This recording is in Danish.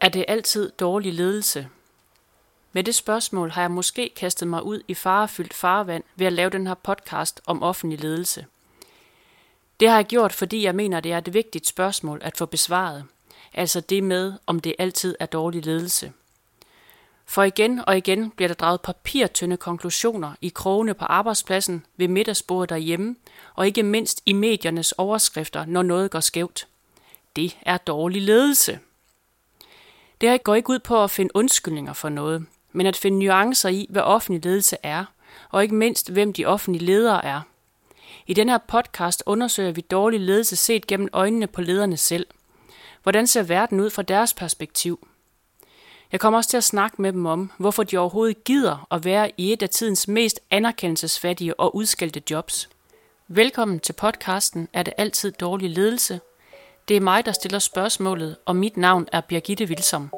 Er det altid dårlig ledelse? Med det spørgsmål har jeg måske kastet mig ud i farefyldt farvand ved at lave den her podcast om offentlig ledelse. Det har jeg gjort, fordi jeg mener, det er et vigtigt spørgsmål at få besvaret. Altså det med, om det altid er dårlig ledelse – for igen og igen bliver der draget papirtynde konklusioner i krogene på arbejdspladsen, ved middagsbordet derhjemme, og ikke mindst i mediernes overskrifter, når noget går skævt. Det er dårlig ledelse. Det her går ikke ud på at finde undskyldninger for noget, men at finde nuancer i, hvad offentlig ledelse er, og ikke mindst, hvem de offentlige ledere er. I den her podcast undersøger vi dårlig ledelse set gennem øjnene på lederne selv. Hvordan ser verden ud fra deres perspektiv? Jeg kommer også til at snakke med dem om, hvorfor de overhovedet gider at være i et af tidens mest anerkendelsesfattige og udskældte jobs. Velkommen til podcasten Er det altid dårlig ledelse? Det er mig, der stiller spørgsmålet, og mit navn er Birgitte Vilsom.